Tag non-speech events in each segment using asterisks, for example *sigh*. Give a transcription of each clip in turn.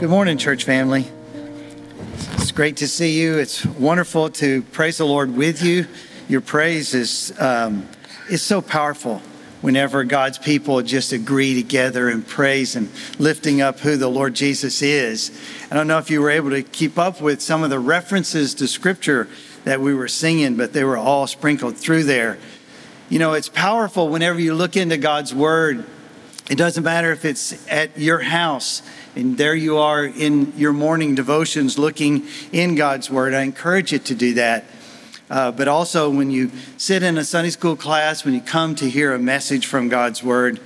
Good morning, church family. It's great to see you. It's wonderful to praise the Lord with you. Your praise is um, so powerful whenever God's people just agree together and praise and lifting up who the Lord Jesus is. I don't know if you were able to keep up with some of the references to Scripture that we were singing, but they were all sprinkled through there. You know, it's powerful whenever you look into God's Word. It doesn't matter if it's at your house and there you are in your morning devotions looking in God's Word. I encourage you to do that. Uh, but also, when you sit in a Sunday school class, when you come to hear a message from God's Word,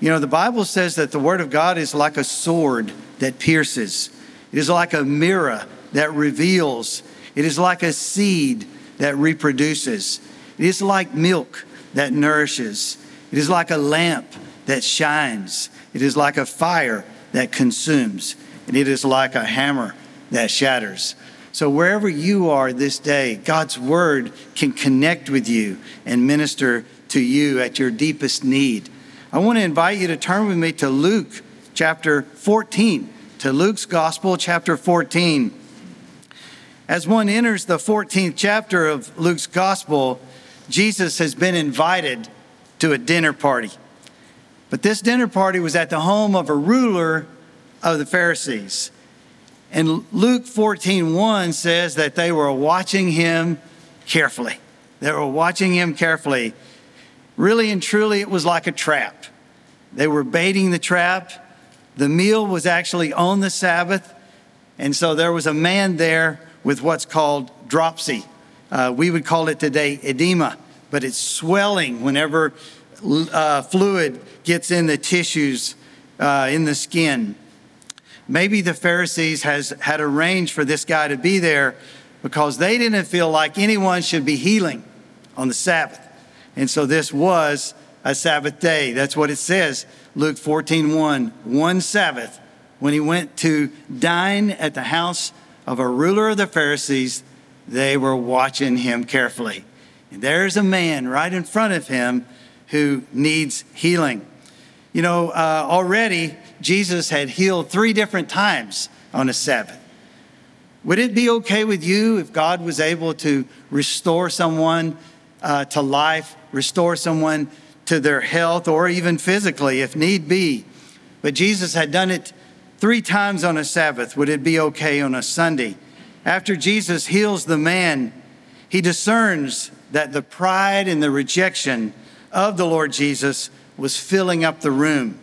you know, the Bible says that the Word of God is like a sword that pierces, it is like a mirror that reveals, it is like a seed that reproduces, it is like milk that nourishes, it is like a lamp that shines, it is like a fire that consumes, and it is like a hammer that shatters. So, wherever you are this day, God's word can connect with you and minister to you at your deepest need. I want to invite you to turn with me to Luke chapter 14, to Luke's Gospel, chapter 14. As one enters the 14th chapter of Luke's Gospel, Jesus has been invited to a dinner party. But this dinner party was at the home of a ruler of the Pharisees. And Luke 14 1 says that they were watching him carefully. They were watching him carefully. Really and truly, it was like a trap. They were baiting the trap. The meal was actually on the Sabbath. And so there was a man there with what's called dropsy. Uh, we would call it today edema, but it's swelling whenever uh, fluid gets in the tissues uh, in the skin. Maybe the Pharisees has had arranged for this guy to be there because they didn't feel like anyone should be healing on the Sabbath. And so this was a Sabbath day. That's what it says, Luke 14 1. One Sabbath, when he went to dine at the house of a ruler of the Pharisees, they were watching him carefully. And there's a man right in front of him who needs healing. You know, uh, already Jesus had healed three different times on a Sabbath. Would it be okay with you if God was able to restore someone uh, to life, restore someone to their health, or even physically if need be? But Jesus had done it three times on a Sabbath. Would it be okay on a Sunday? After Jesus heals the man, he discerns that the pride and the rejection of the Lord Jesus was filling up the room.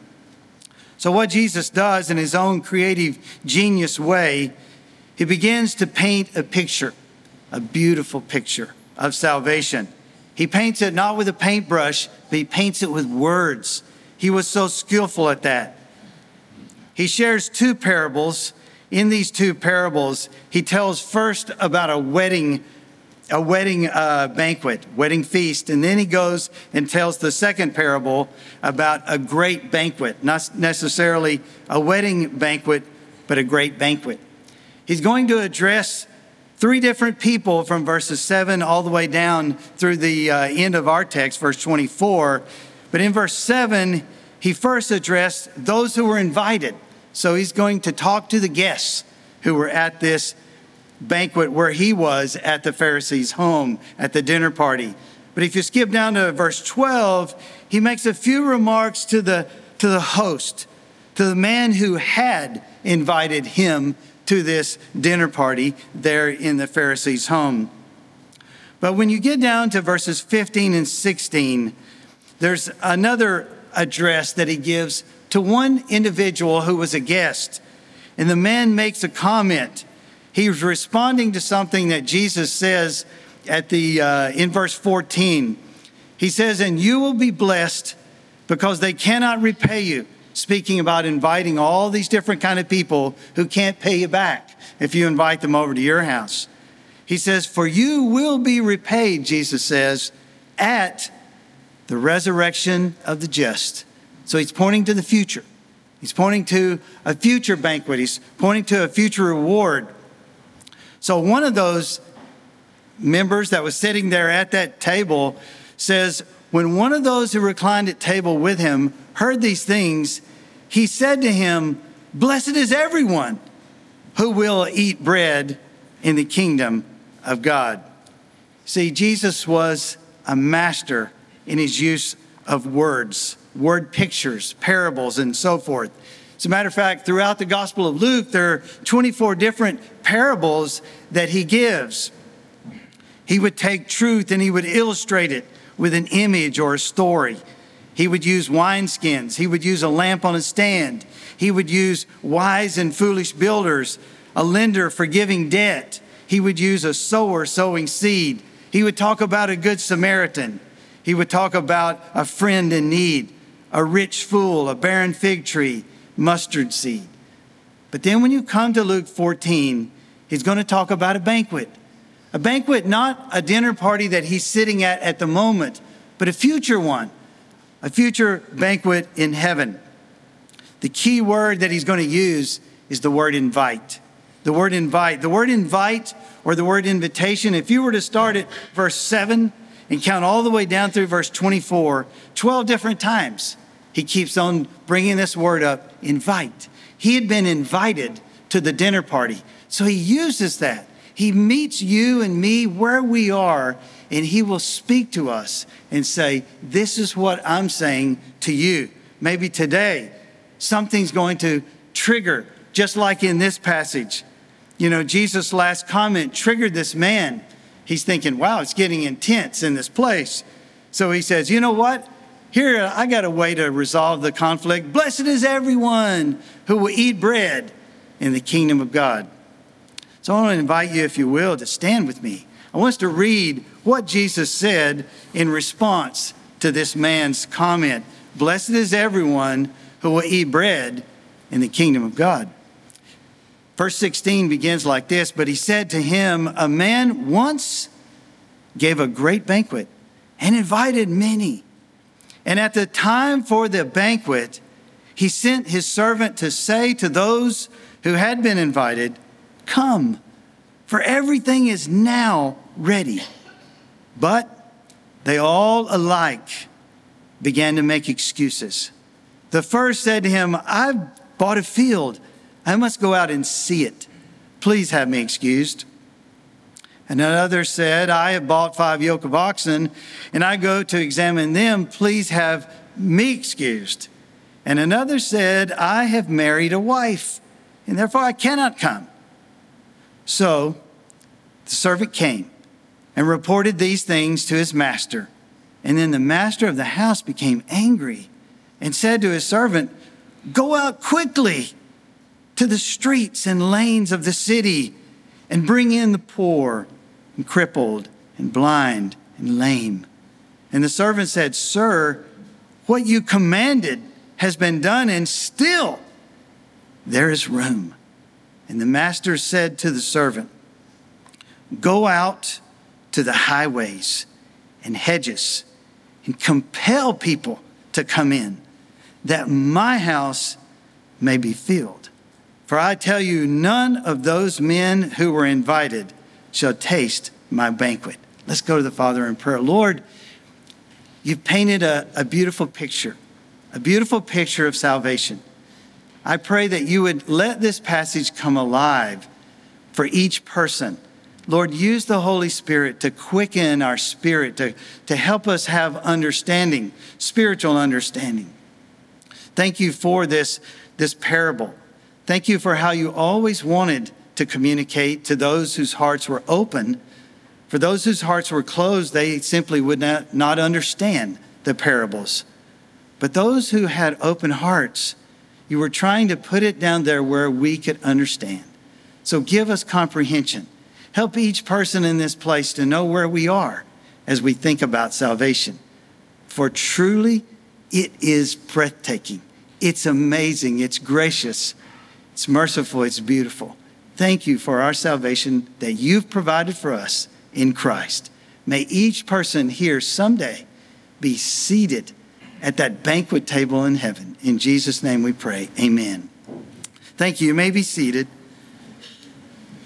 So, what Jesus does in his own creative, genius way, he begins to paint a picture, a beautiful picture of salvation. He paints it not with a paintbrush, but he paints it with words. He was so skillful at that. He shares two parables. In these two parables, he tells first about a wedding a wedding uh, banquet, wedding feast. And then he goes and tells the second parable about a great banquet, not necessarily a wedding banquet, but a great banquet. He's going to address three different people from verses 7 all the way down through the uh, end of our text, verse 24. But in verse 7, he first addressed those who were invited. So he's going to talk to the guests who were at this banquet where he was at the Pharisee's home at the dinner party. But if you skip down to verse 12, he makes a few remarks to the, to the host, to the man who had invited him to this dinner party there in the Pharisee's home. But when you get down to verses 15 and 16, there's another address that he gives to one individual who was a guest. And the man makes a comment he was responding to something that Jesus says at the uh, in verse 14. He says, "And you will be blessed because they cannot repay you." Speaking about inviting all these different kind of people who can't pay you back if you invite them over to your house. He says, "For you will be repaid," Jesus says, "at the resurrection of the just." So he's pointing to the future. He's pointing to a future banquet. He's pointing to a future reward. So one of those members that was sitting there at that table says, When one of those who reclined at table with him heard these things, he said to him, Blessed is everyone who will eat bread in the kingdom of God. See, Jesus was a master in his use of words, word pictures, parables, and so forth. As a matter of fact, throughout the Gospel of Luke, there are 24 different parables that he gives. He would take truth and he would illustrate it with an image or a story. He would use wineskins. He would use a lamp on a stand. He would use wise and foolish builders, a lender forgiving debt. He would use a sower sowing seed. He would talk about a good Samaritan. He would talk about a friend in need, a rich fool, a barren fig tree, mustard seed. But then when you come to Luke 14, he's going to talk about a banquet. A banquet, not a dinner party that he's sitting at at the moment, but a future one, a future banquet in heaven. The key word that he's going to use is the word invite. The word invite. The word invite or the word invitation, if you were to start at verse 7 and count all the way down through verse 24, 12 different times, he keeps on bringing this word up invite. He had been invited to the dinner party. So he uses that. He meets you and me where we are, and he will speak to us and say, This is what I'm saying to you. Maybe today, something's going to trigger, just like in this passage. You know, Jesus' last comment triggered this man. He's thinking, wow, it's getting intense in this place. So he says, you know what? Here, I got a way to resolve the conflict. Blessed is everyone who will eat bread in the kingdom of God. So I want to invite you, if you will, to stand with me. I want us to read what Jesus said in response to this man's comment. Blessed is everyone who will eat bread in the kingdom of God. Verse 16 begins like this But he said to him, A man once gave a great banquet and invited many. And at the time for the banquet, he sent his servant to say to those who had been invited, Come, for everything is now ready. But they all alike began to make excuses. The first said to him, I've bought a field I must go out and see it. Please have me excused. And another said, I have bought five yoke of oxen, and I go to examine them. Please have me excused. And another said, I have married a wife, and therefore I cannot come. So the servant came and reported these things to his master. And then the master of the house became angry and said to his servant, Go out quickly to the streets and lanes of the city and bring in the poor and crippled and blind and lame. And the servant said, Sir, what you commanded has been done, and still there is room. And the master said to the servant, Go out to the highways and hedges and compel people to come in, that my house may be filled. For I tell you, none of those men who were invited shall taste my banquet. Let's go to the Father in prayer. Lord, you've painted a, a beautiful picture, a beautiful picture of salvation. I pray that you would let this passage come alive for each person. Lord, use the Holy Spirit to quicken our spirit, to, to help us have understanding, spiritual understanding. Thank you for this, this parable. Thank you for how you always wanted to communicate to those whose hearts were open. For those whose hearts were closed, they simply would not, not understand the parables. But those who had open hearts, you were trying to put it down there where we could understand. So give us comprehension. Help each person in this place to know where we are as we think about salvation. For truly, it is breathtaking. It's amazing. It's gracious. It's merciful, it's beautiful. Thank you for our salvation that you've provided for us in Christ. May each person here someday be seated at that banquet table in heaven. In Jesus' name we pray. Amen. Thank you. You may be seated.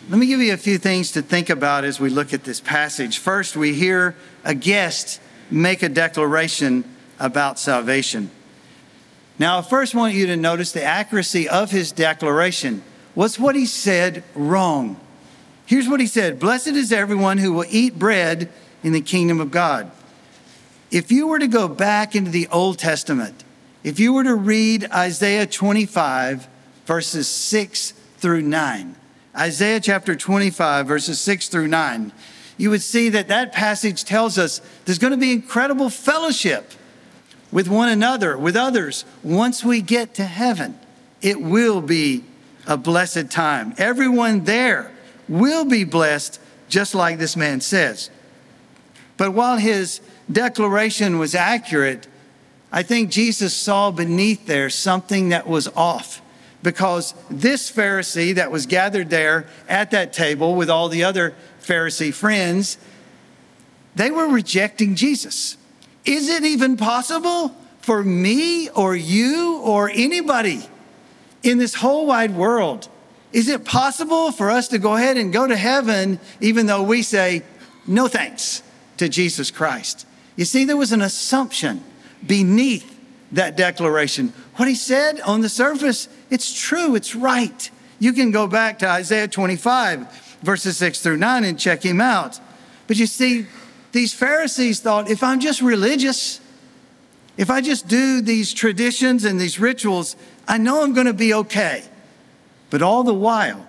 Let me give you a few things to think about as we look at this passage. First, we hear a guest make a declaration about salvation. Now, I first want you to notice the accuracy of his declaration. Was what he said wrong. Here's what he said Blessed is everyone who will eat bread in the kingdom of God. If you were to go back into the Old Testament, if you were to read Isaiah 25, verses 6 through 9, Isaiah chapter 25, verses 6 through 9, you would see that that passage tells us there's going to be incredible fellowship with one another, with others, once we get to heaven. It will be a blessed time. Everyone there will be blessed, just like this man says. But while his declaration was accurate, I think Jesus saw beneath there something that was off because this Pharisee that was gathered there at that table with all the other Pharisee friends, they were rejecting Jesus. Is it even possible for me or you or anybody in this whole wide world? Is it possible for us to go ahead and go to heaven even though we say no thanks to Jesus Christ? You see, there was an assumption beneath that declaration. What he said on the surface, it's true, it's right. You can go back to Isaiah 25, verses 6 through 9, and check him out. But you see, these Pharisees thought if I'm just religious, if I just do these traditions and these rituals, I know I'm going to be okay. But all the while,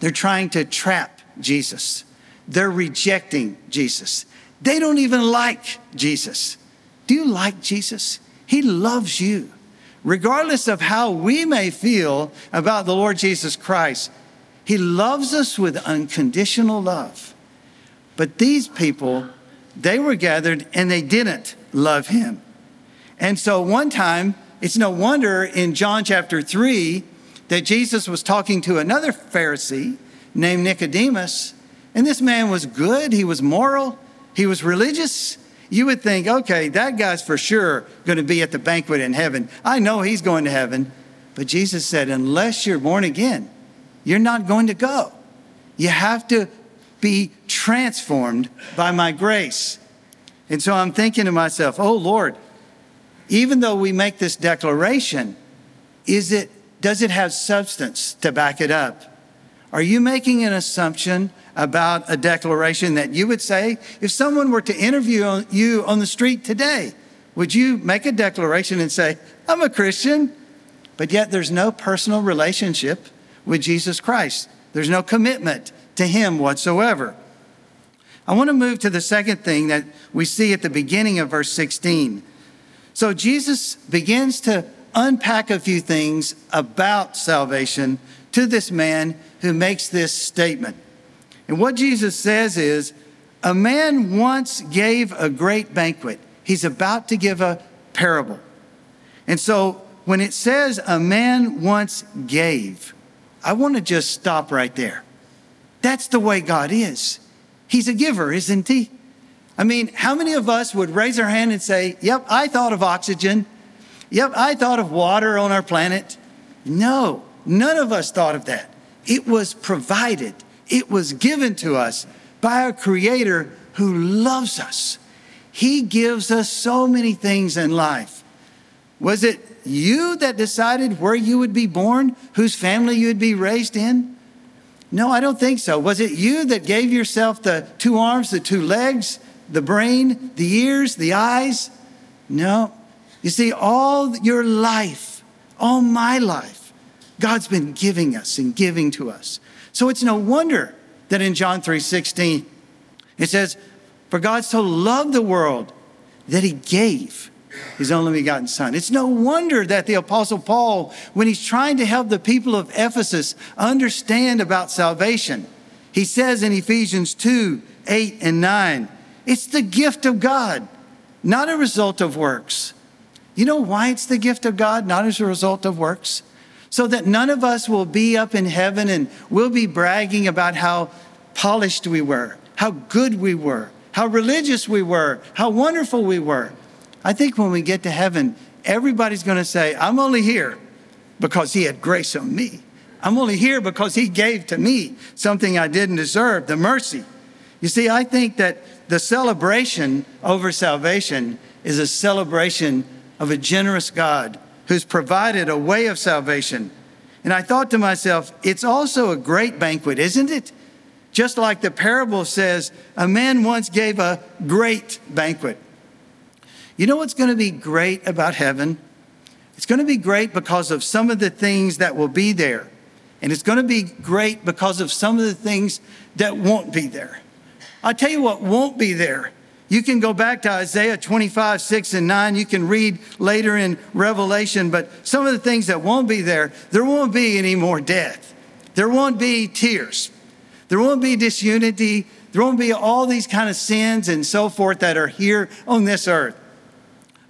they're trying to trap Jesus. They're rejecting Jesus. They don't even like Jesus. Do you like Jesus? He loves you. Regardless of how we may feel about the Lord Jesus Christ, He loves us with unconditional love. But these people, they were gathered and they didn't love Him. And so one time, it's no wonder in John chapter 3 that Jesus was talking to another Pharisee named Nicodemus. And this man was good, he was moral, he was religious. You would think, okay, that guy's for sure going to be at the banquet in heaven. I know he's going to heaven. But Jesus said, unless you're born again, you're not going to go. You have to be transformed by my grace. And so I'm thinking to myself, oh Lord, even though we make this declaration, is it, does it have substance to back it up? Are you making an assumption about a declaration that you would say if someone were to interview you on the street today? Would you make a declaration and say, I'm a Christian, but yet there's no personal relationship with Jesus Christ? There's no commitment to Him whatsoever. I want to move to the second thing that we see at the beginning of verse 16. So Jesus begins to unpack a few things about salvation to this man who makes this statement. And what Jesus says is a man once gave a great banquet. He's about to give a parable. And so when it says a man once gave, I want to just stop right there. That's the way God is. He's a giver, isn't he? I mean, how many of us would raise our hand and say, Yep, I thought of oxygen. Yep, I thought of water on our planet. No, none of us thought of that. It was provided, it was given to us by a creator who loves us. He gives us so many things in life. Was it you that decided where you would be born, whose family you would be raised in? No, I don't think so. Was it you that gave yourself the two arms, the two legs, the brain, the ears, the eyes. No. You see, all your life, all my life, God's been giving us and giving to us. So it's no wonder that in John 3:16 it says, "For God so loved the world that he gave his only begotten son." It's no wonder that the apostle Paul when he's trying to help the people of Ephesus understand about salvation, he says in Ephesians 2, 8 and 9, it's the gift of God, not a result of works. You know why it's the gift of God, not as a result of works? So that none of us will be up in heaven and we'll be bragging about how polished we were, how good we were, how religious we were, how wonderful we were. I think when we get to heaven, everybody's going to say, I'm only here because he had grace on me. I'm only here because he gave to me something I didn't deserve, the mercy. You see, I think that the celebration over salvation is a celebration of a generous God who's provided a way of salvation. And I thought to myself, it's also a great banquet, isn't it? Just like the parable says, a man once gave a great banquet. You know what's going to be great about heaven? It's going to be great because of some of the things that will be there. And it's going to be great because of some of the things that won't be there. I'll tell you what won't be there. You can go back to Isaiah 25, 6 and 9. You can read later in Revelation, but some of the things that won't be there, there won't be any more death. There won't be tears. There won't be disunity. There won't be all these kind of sins and so forth that are here on this earth.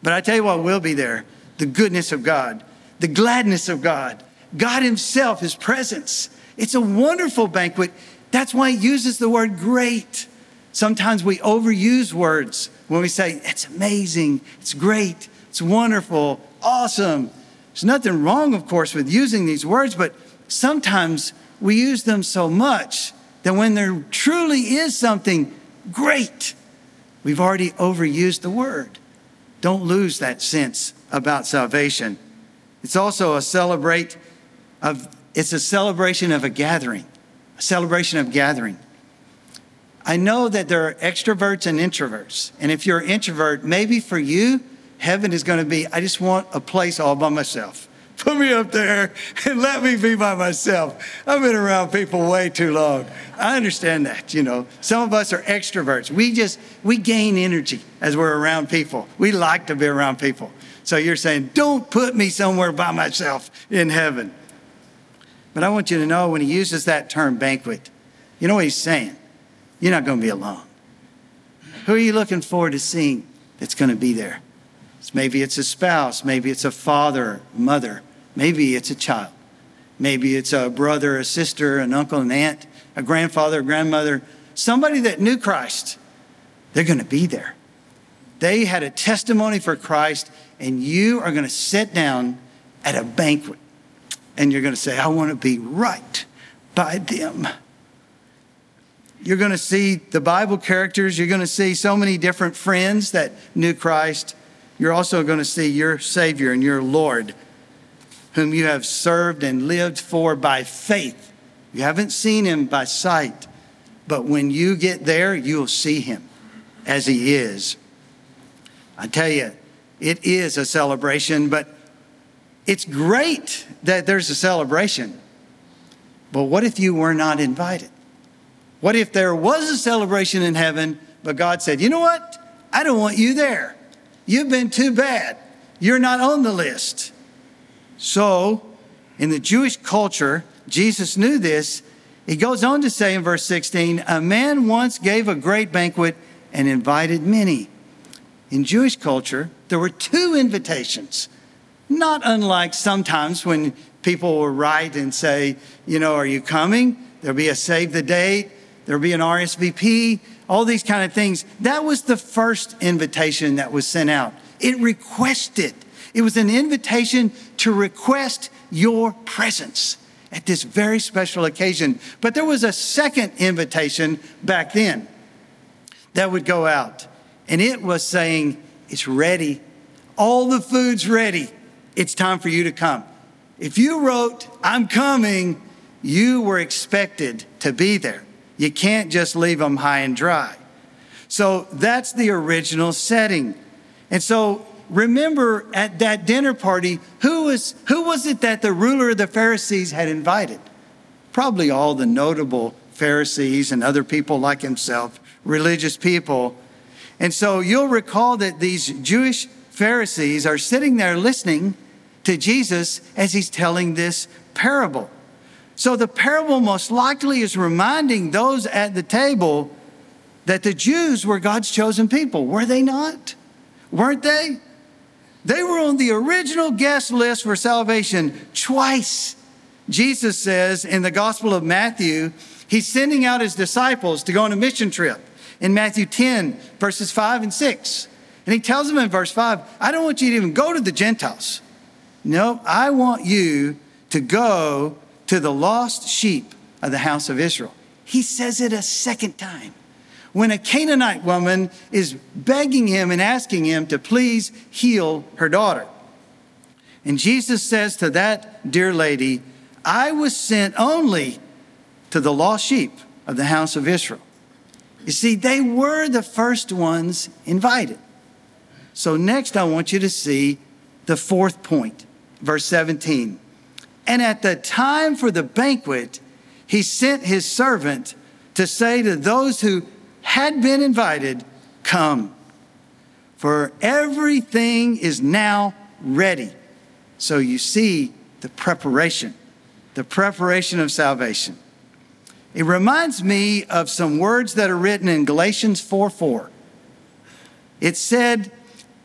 But I tell you what will be there the goodness of God, the gladness of God, God Himself, His presence. It's a wonderful banquet. That's why He uses the word great. Sometimes we overuse words when we say, it's amazing, it's great, it's wonderful, awesome. There's nothing wrong, of course, with using these words, but sometimes we use them so much that when there truly is something great, we've already overused the word. Don't lose that sense about salvation. It's also a celebrate of it's a celebration of a gathering, a celebration of gathering. I know that there are extroverts and introverts. And if you're an introvert, maybe for you, heaven is going to be, I just want a place all by myself. Put me up there and let me be by myself. I've been around people way too long. I understand that, you know. Some of us are extroverts. We just, we gain energy as we're around people. We like to be around people. So you're saying, don't put me somewhere by myself in heaven. But I want you to know when he uses that term banquet, you know what he's saying? You're not going to be alone. Who are you looking forward to seeing that's going to be there? Maybe it's a spouse, maybe it's a father, mother, maybe it's a child, maybe it's a brother, a sister, an uncle, an aunt, a grandfather, a grandmother, somebody that knew Christ. They're going to be there. They had a testimony for Christ, and you are going to sit down at a banquet and you're going to say, I want to be right by them. You're going to see the Bible characters. You're going to see so many different friends that knew Christ. You're also going to see your Savior and your Lord, whom you have served and lived for by faith. You haven't seen him by sight, but when you get there, you'll see him as he is. I tell you, it is a celebration, but it's great that there's a celebration. But what if you were not invited? What if there was a celebration in heaven, but God said, you know what? I don't want you there. You've been too bad. You're not on the list. So, in the Jewish culture, Jesus knew this. He goes on to say in verse 16, a man once gave a great banquet and invited many. In Jewish culture, there were two invitations, not unlike sometimes when people will write and say, you know, are you coming? There'll be a save the date there'll be an RSVP, all these kind of things. That was the first invitation that was sent out. It requested, it was an invitation to request your presence at this very special occasion. But there was a second invitation back then that would go out, and it was saying, It's ready. All the food's ready. It's time for you to come. If you wrote, I'm coming, you were expected to be there. You can't just leave them high and dry. So that's the original setting. And so remember at that dinner party, who was, who was it that the ruler of the Pharisees had invited? Probably all the notable Pharisees and other people like himself, religious people. And so you'll recall that these Jewish Pharisees are sitting there listening to Jesus as he's telling this parable. So the parable most likely is reminding those at the table that the Jews were God's chosen people. Were they not? Weren't they? They were on the original guest list for salvation twice. Jesus says in the Gospel of Matthew, he's sending out his disciples to go on a mission trip in Matthew 10, verses 5 and 6. And he tells them in verse 5, I don't want you to even go to the Gentiles. No, I want you to go to the lost sheep of the house of Israel. He says it a second time. When a Canaanite woman is begging him and asking him to please heal her daughter. And Jesus says to that dear lady, I was sent only to the lost sheep of the house of Israel. You see, they were the first ones invited. So, next, I want you to see the fourth point, verse 17. And at the time for the banquet, he sent his servant to say to those who had been invited, Come, for everything is now ready. So you see the preparation, the preparation of salvation. It reminds me of some words that are written in Galatians 4 4. It said,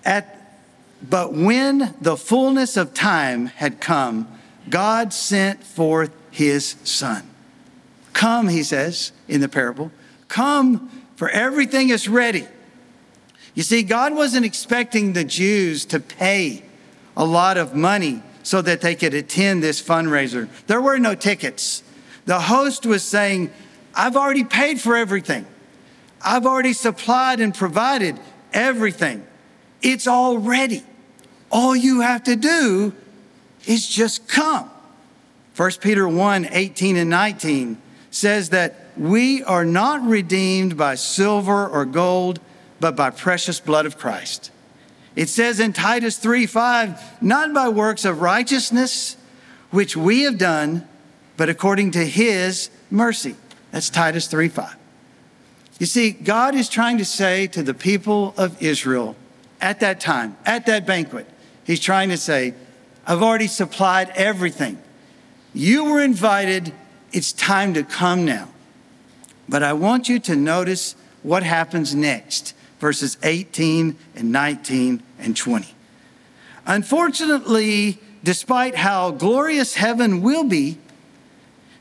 at, But when the fullness of time had come, God sent forth his son. Come, he says in the parable, come, for everything is ready. You see, God wasn't expecting the Jews to pay a lot of money so that they could attend this fundraiser. There were no tickets. The host was saying, I've already paid for everything. I've already supplied and provided everything. It's all ready. All you have to do is just come. 1 Peter 1 18 and 19 says that we are not redeemed by silver or gold, but by precious blood of Christ. It says in Titus 3 5, not by works of righteousness, which we have done, but according to his mercy. That's Titus 3 5. You see, God is trying to say to the people of Israel at that time, at that banquet, He's trying to say, I've already supplied everything. You were invited. It's time to come now. But I want you to notice what happens next verses 18 and 19 and 20. Unfortunately, despite how glorious heaven will be,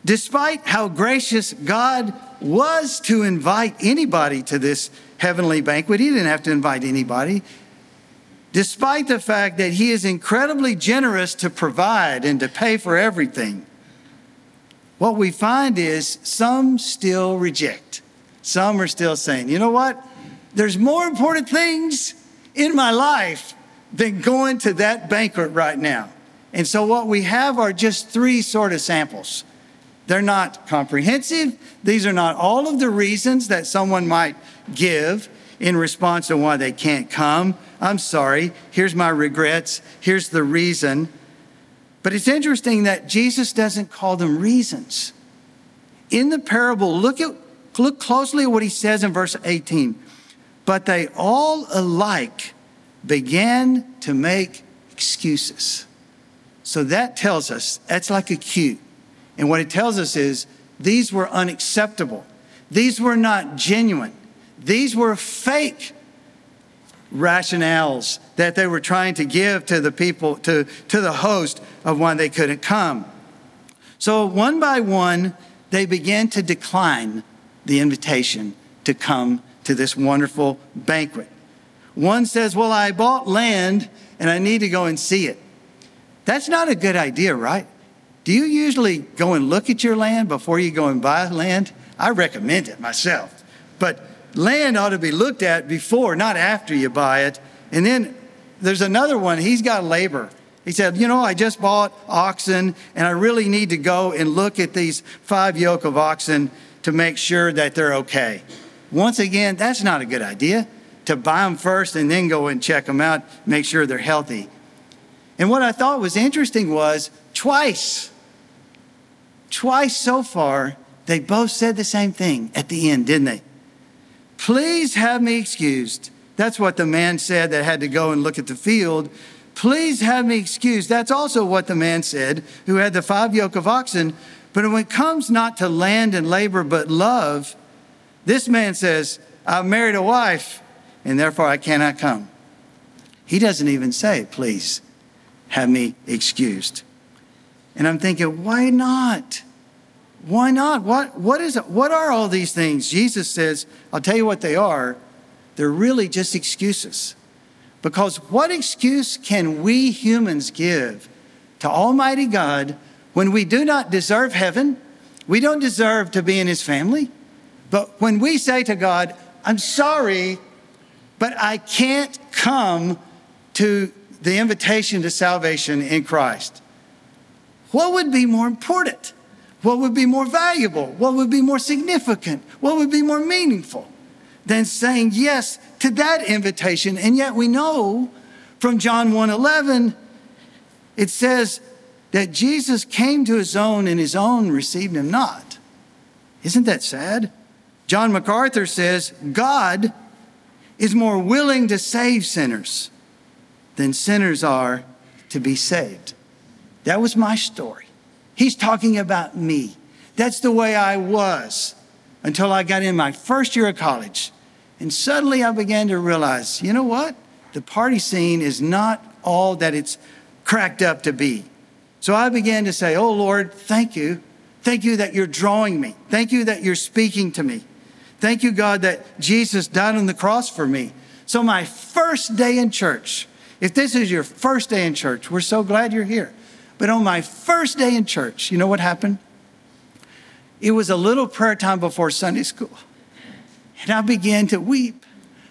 despite how gracious God was to invite anybody to this heavenly banquet, He didn't have to invite anybody. Despite the fact that He is incredibly generous to provide and to pay for everything, what we find is some still reject. Some are still saying, you know what? There's more important things in my life than going to that banquet right now. And so what we have are just three sort of samples. They're not comprehensive. These are not all of the reasons that someone might give in response to why they can't come. I'm sorry. Here's my regrets. Here's the reason. But it's interesting that Jesus doesn't call them reasons. In the parable, look at look closely at what he says in verse 18. But they all alike began to make excuses. So that tells us that's like a cue. And what it tells us is these were unacceptable. These were not genuine. These were fake rationales that they were trying to give to the people, to, to the host of why they couldn't come. So one by one, they began to decline the invitation to come to this wonderful banquet. One says, Well, I bought land and I need to go and see it. That's not a good idea, right? Do you usually go and look at your land before you go and buy land? I recommend it myself. But land ought to be looked at before, not after you buy it. And then there's another one, he's got labor. He said, You know, I just bought oxen and I really need to go and look at these five yoke of oxen to make sure that they're okay. Once again, that's not a good idea to buy them first and then go and check them out, make sure they're healthy. And what I thought was interesting was twice Twice so far, they both said the same thing at the end, didn't they? Please have me excused. That's what the man said that had to go and look at the field. Please have me excused. That's also what the man said who had the five yoke of oxen. But when it comes not to land and labor, but love, this man says, I've married a wife, and therefore I cannot come. He doesn't even say, Please have me excused. And I'm thinking, why not? Why not? What, what, is it? what are all these things? Jesus says, I'll tell you what they are. They're really just excuses. Because what excuse can we humans give to Almighty God when we do not deserve heaven? We don't deserve to be in His family. But when we say to God, I'm sorry, but I can't come to the invitation to salvation in Christ. what would be more important? What would be more valuable? What would be more significant? What would be more meaningful than saying yes to that invitation? And yet we know from John 1:11 it says that Jesus came to his own and his own received him not. Isn't that sad? John MacArthur says God is more willing to save sinners than sinners are to be saved. That was my story. He's talking about me. That's the way I was until I got in my first year of college. And suddenly I began to realize you know what? The party scene is not all that it's cracked up to be. So I began to say, Oh Lord, thank you. Thank you that you're drawing me. Thank you that you're speaking to me. Thank you, God, that Jesus died on the cross for me. So, my first day in church, if this is your first day in church, we're so glad you're here. But on my first day in church, you know what happened? It was a little prayer time before Sunday school. And I began to weep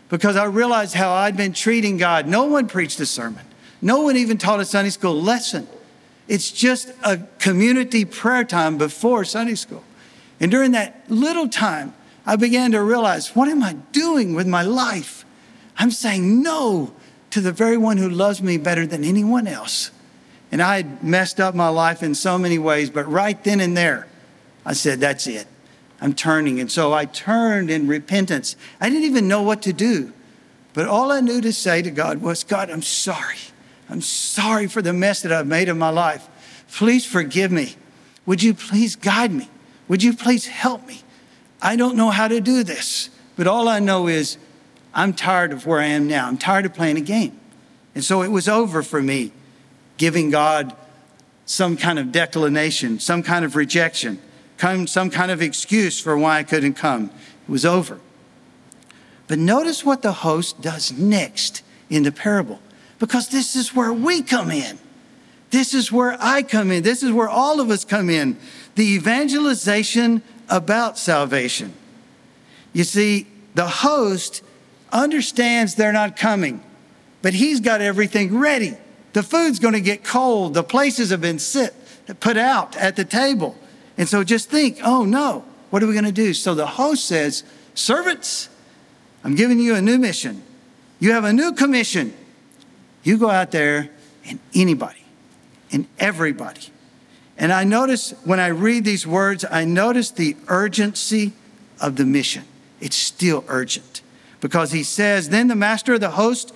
because I realized how I'd been treating God. No one preached a sermon, no one even taught a Sunday school lesson. It's just a community prayer time before Sunday school. And during that little time, I began to realize what am I doing with my life? I'm saying no to the very one who loves me better than anyone else. And I had messed up my life in so many ways, but right then and there, I said, That's it. I'm turning. And so I turned in repentance. I didn't even know what to do. But all I knew to say to God was, God, I'm sorry. I'm sorry for the mess that I've made of my life. Please forgive me. Would you please guide me? Would you please help me? I don't know how to do this, but all I know is I'm tired of where I am now. I'm tired of playing a game. And so it was over for me giving God some kind of declination, some kind of rejection, some kind of excuse for why I couldn't come. It was over. But notice what the host does next in the parable, because this is where we come in. This is where I come in. This is where all of us come in. The evangelization about salvation. You see, the host understands they're not coming, but he's got everything ready. The food's going to get cold. The places have been sit, put out at the table. And so just think, oh no, what are we going to do? So the host says, Servants, I'm giving you a new mission. You have a new commission. You go out there and anybody and everybody and I notice when I read these words, I notice the urgency of the mission. It's still urgent because he says, Then the master of the host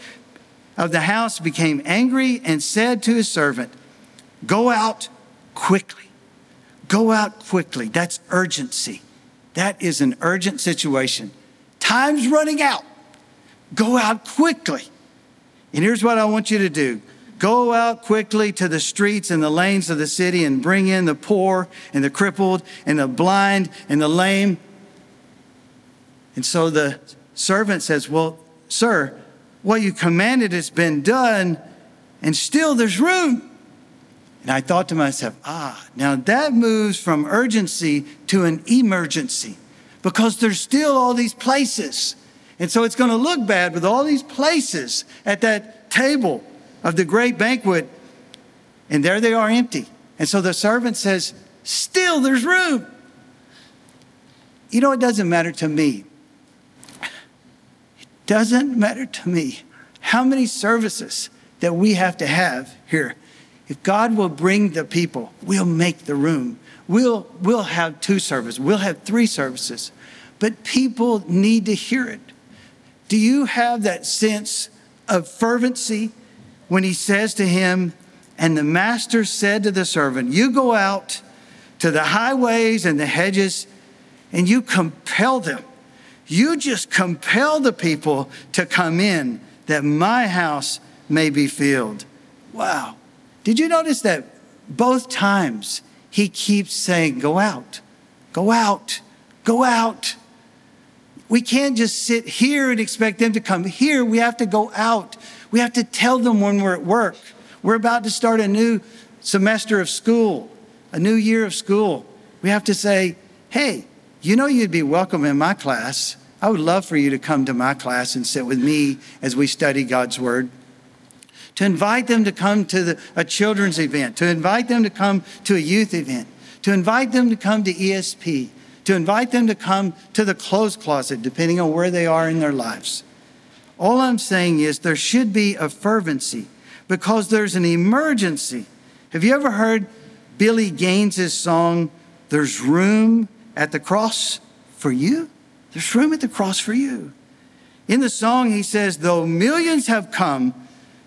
of the house became angry and said to his servant, Go out quickly. Go out quickly. That's urgency. That is an urgent situation. Time's running out. Go out quickly. And here's what I want you to do Go out quickly to the streets and the lanes of the city and bring in the poor and the crippled and the blind and the lame. And so the servant says, Well, sir, what you commanded has been done, and still there's room. And I thought to myself, ah, now that moves from urgency to an emergency because there's still all these places. And so it's going to look bad with all these places at that table of the great banquet, and there they are empty. And so the servant says, Still, there's room. You know, it doesn't matter to me. Doesn't matter to me how many services that we have to have here. If God will bring the people, we'll make the room. We'll, we'll have two services, we'll have three services, but people need to hear it. Do you have that sense of fervency when he says to him, And the master said to the servant, You go out to the highways and the hedges and you compel them. You just compel the people to come in that my house may be filled. Wow. Did you notice that both times he keeps saying, Go out, go out, go out. We can't just sit here and expect them to come here. We have to go out. We have to tell them when we're at work. We're about to start a new semester of school, a new year of school. We have to say, hey, you know you'd be welcome in my class. I would love for you to come to my class and sit with me as we study God's Word. to invite them to come to the, a children's event, to invite them to come to a youth event, to invite them to come to ESP, to invite them to come to the clothes closet, depending on where they are in their lives. All I'm saying is there should be a fervency because there's an emergency. Have you ever heard Billy Gaines' song, There's Room at the Cross for You? There's room at the cross for you. In the song, he says, Though millions have come,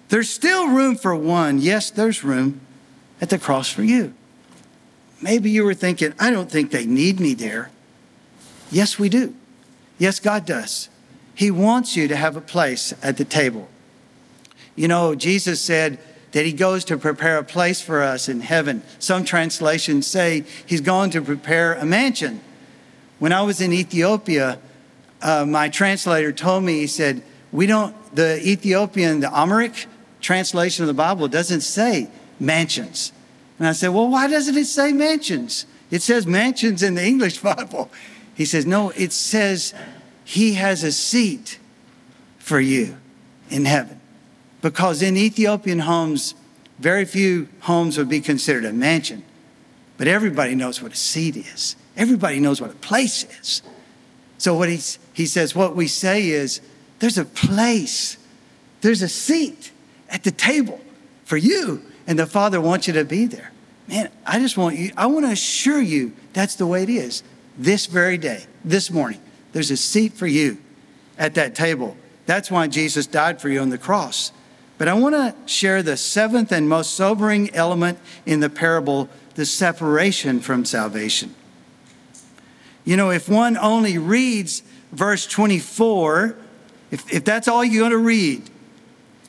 there's still room for one. Yes, there's room at the cross for you. Maybe you were thinking, I don't think they need me there. Yes, we do. Yes, God does. He wants you to have a place at the table. You know, Jesus said that He goes to prepare a place for us in heaven. Some translations say He's going to prepare a mansion. When I was in Ethiopia, uh, my translator told me, he said, We don't, the Ethiopian, the Amharic translation of the Bible doesn't say mansions. And I said, Well, why doesn't it say mansions? It says mansions in the English *laughs* Bible. He says, No, it says he has a seat for you in heaven. Because in Ethiopian homes, very few homes would be considered a mansion, but everybody knows what a seat is. Everybody knows what a place is. So what he's, he says, what we say is, there's a place, there's a seat at the table for you, and the Father wants you to be there. Man, I just want you, I want to assure you that's the way it is this very day, this morning. There's a seat for you at that table. That's why Jesus died for you on the cross. But I want to share the seventh and most sobering element in the parable the separation from salvation. You know, if one only reads verse 24, if, if that's all you're going to read,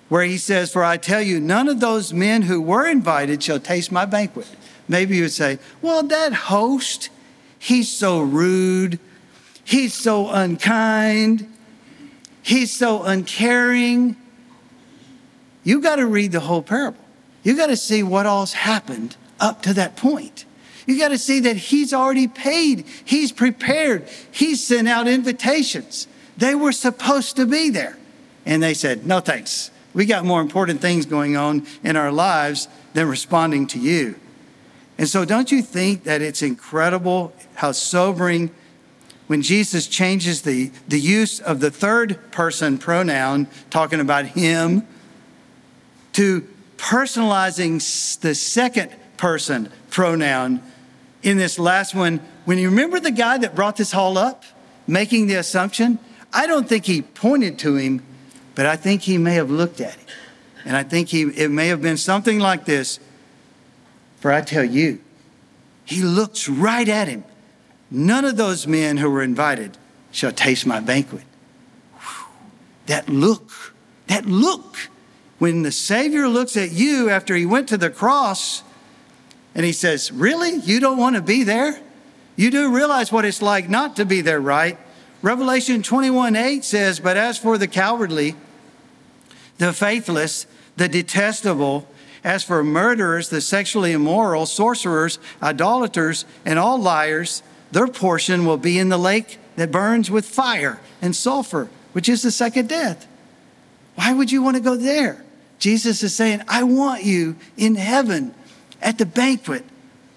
where he says, For I tell you, none of those men who were invited shall taste my banquet. Maybe you would say, Well, that host, he's so rude. He's so unkind. He's so uncaring. You got to read the whole parable. You got to see what all's happened up to that point. You got to see that he's already paid. He's prepared. He's sent out invitations. They were supposed to be there. And they said, no thanks. We got more important things going on in our lives than responding to you. And so, don't you think that it's incredible how sobering when Jesus changes the, the use of the third person pronoun, talking about him, to personalizing the second person pronoun in this last one. When you remember the guy that brought this all up, making the assumption, I don't think he pointed to him, but I think he may have looked at him. And I think he, it may have been something like this. For I tell you, he looks right at him None of those men who were invited shall taste my banquet. Whew. That look, that look, when the Savior looks at you after he went to the cross and he says, Really? You don't want to be there? You do realize what it's like not to be there, right? Revelation 21 8 says, But as for the cowardly, the faithless, the detestable, as for murderers, the sexually immoral, sorcerers, idolaters, and all liars, their portion will be in the lake that burns with fire and sulfur, which is the second death. Why would you want to go there? Jesus is saying, I want you in heaven at the banquet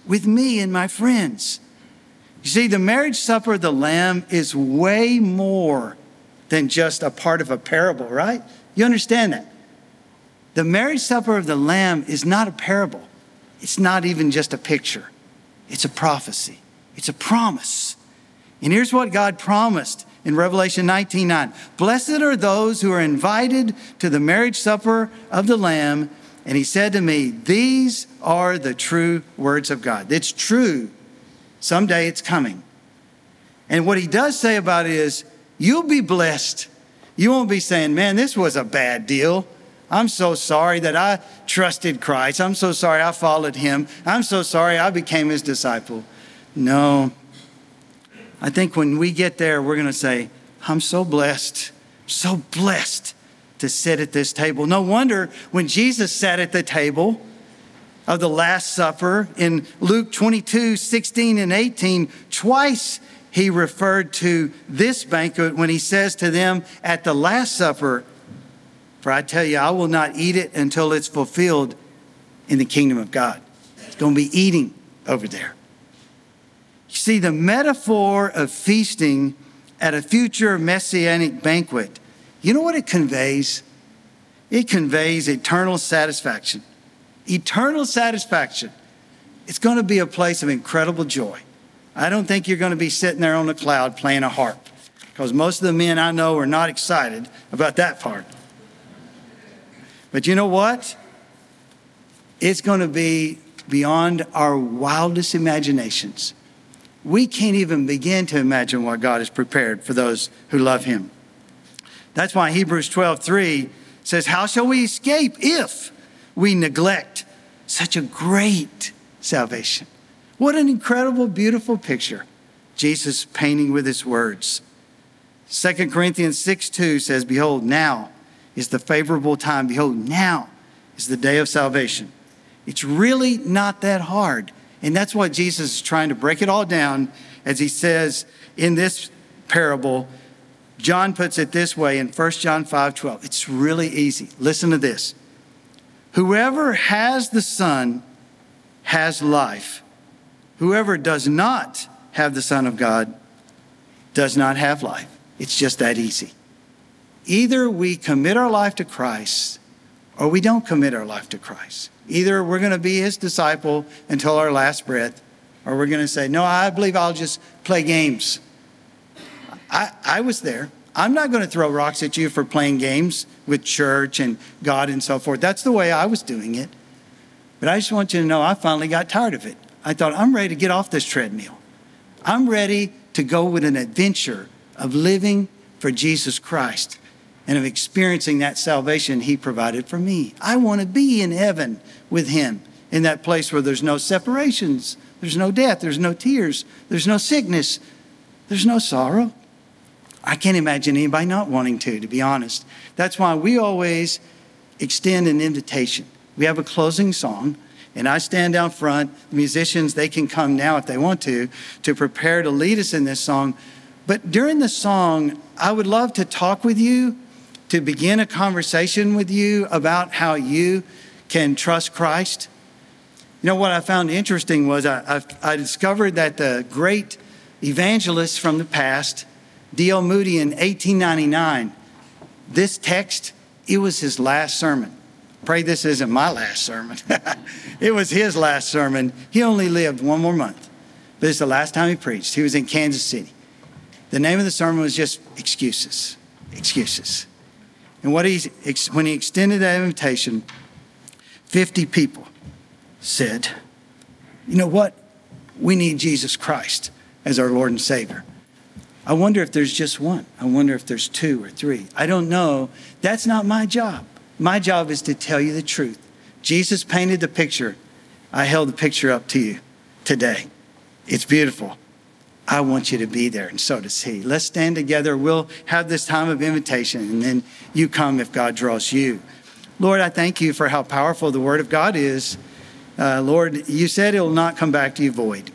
with me and my friends. You see, the marriage supper of the Lamb is way more than just a part of a parable, right? You understand that? The marriage supper of the Lamb is not a parable, it's not even just a picture, it's a prophecy. It's a promise. And here's what God promised in Revelation 19 9. Blessed are those who are invited to the marriage supper of the Lamb. And he said to me, These are the true words of God. It's true. Someday it's coming. And what he does say about it is, You'll be blessed. You won't be saying, Man, this was a bad deal. I'm so sorry that I trusted Christ. I'm so sorry I followed him. I'm so sorry I became his disciple. No. I think when we get there, we're going to say, I'm so blessed, so blessed to sit at this table. No wonder when Jesus sat at the table of the Last Supper in Luke 22 16 and 18, twice he referred to this banquet when he says to them at the Last Supper, For I tell you, I will not eat it until it's fulfilled in the kingdom of God. It's going to be eating over there. You see, the metaphor of feasting at a future messianic banquet, you know what it conveys? It conveys eternal satisfaction. Eternal satisfaction. It's going to be a place of incredible joy. I don't think you're going to be sitting there on a cloud playing a harp because most of the men I know are not excited about that part. But you know what? It's going to be beyond our wildest imaginations. We can't even begin to imagine what God has prepared for those who love Him. That's why Hebrews 12 3 says, How shall we escape if we neglect such a great salvation? What an incredible, beautiful picture Jesus painting with his words. 2 Corinthians 6 2 says, Behold, now is the favorable time. Behold, now is the day of salvation. It's really not that hard. And that's why Jesus is trying to break it all down as he says in this parable. John puts it this way in 1 John 5 12. It's really easy. Listen to this. Whoever has the Son has life. Whoever does not have the Son of God does not have life. It's just that easy. Either we commit our life to Christ or we don't commit our life to Christ. Either we're going to be his disciple until our last breath, or we're going to say, No, I believe I'll just play games. I, I was there. I'm not going to throw rocks at you for playing games with church and God and so forth. That's the way I was doing it. But I just want you to know I finally got tired of it. I thought, I'm ready to get off this treadmill. I'm ready to go with an adventure of living for Jesus Christ and of experiencing that salvation He provided for me. I want to be in heaven with Him in that place where there's no separations, there's no death, there's no tears, there's no sickness, there's no sorrow. I can't imagine anybody not wanting to, to be honest. That's why we always extend an invitation. We have a closing song, and I stand down front. The musicians, they can come now if they want to, to prepare to lead us in this song. But during the song, I would love to talk with you, to begin a conversation with you about how you can trust Christ. You know, what I found interesting was I, I, I discovered that the great evangelists from the past, D.L. Moody in 1899, this text, it was his last sermon. Pray this isn't my last sermon. *laughs* it was his last sermon. He only lived one more month, but it's the last time he preached. He was in Kansas City. The name of the sermon was just Excuses. Excuses. And what he, when he extended that invitation, 50 people said, You know what? We need Jesus Christ as our Lord and Savior. I wonder if there's just one. I wonder if there's two or three. I don't know. That's not my job. My job is to tell you the truth. Jesus painted the picture. I held the picture up to you today. It's beautiful. I want you to be there, and so does he. Let's stand together. We'll have this time of invitation, and then you come if God draws you. Lord, I thank you for how powerful the Word of God is. Uh, Lord, you said it will not come back to you void.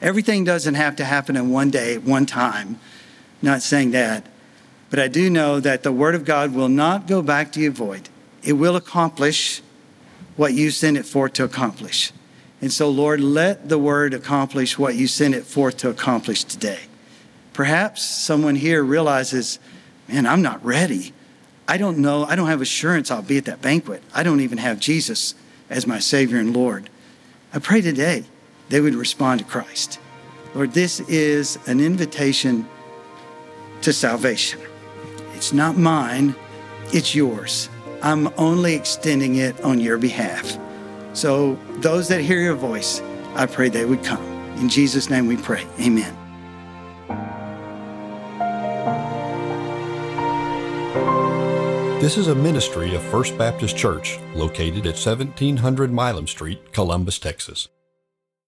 Everything doesn't have to happen in one day, one time. Not saying that. But I do know that the Word of God will not go back to you void. It will accomplish what you sent it for to accomplish. And so, Lord, let the word accomplish what you sent it forth to accomplish today. Perhaps someone here realizes, man, I'm not ready. I don't know. I don't have assurance I'll be at that banquet. I don't even have Jesus as my Savior and Lord. I pray today they would respond to Christ. Lord, this is an invitation to salvation. It's not mine, it's yours. I'm only extending it on your behalf. So, those that hear your voice, I pray they would come. In Jesus' name we pray. Amen. This is a ministry of First Baptist Church located at 1700 Milam Street, Columbus, Texas.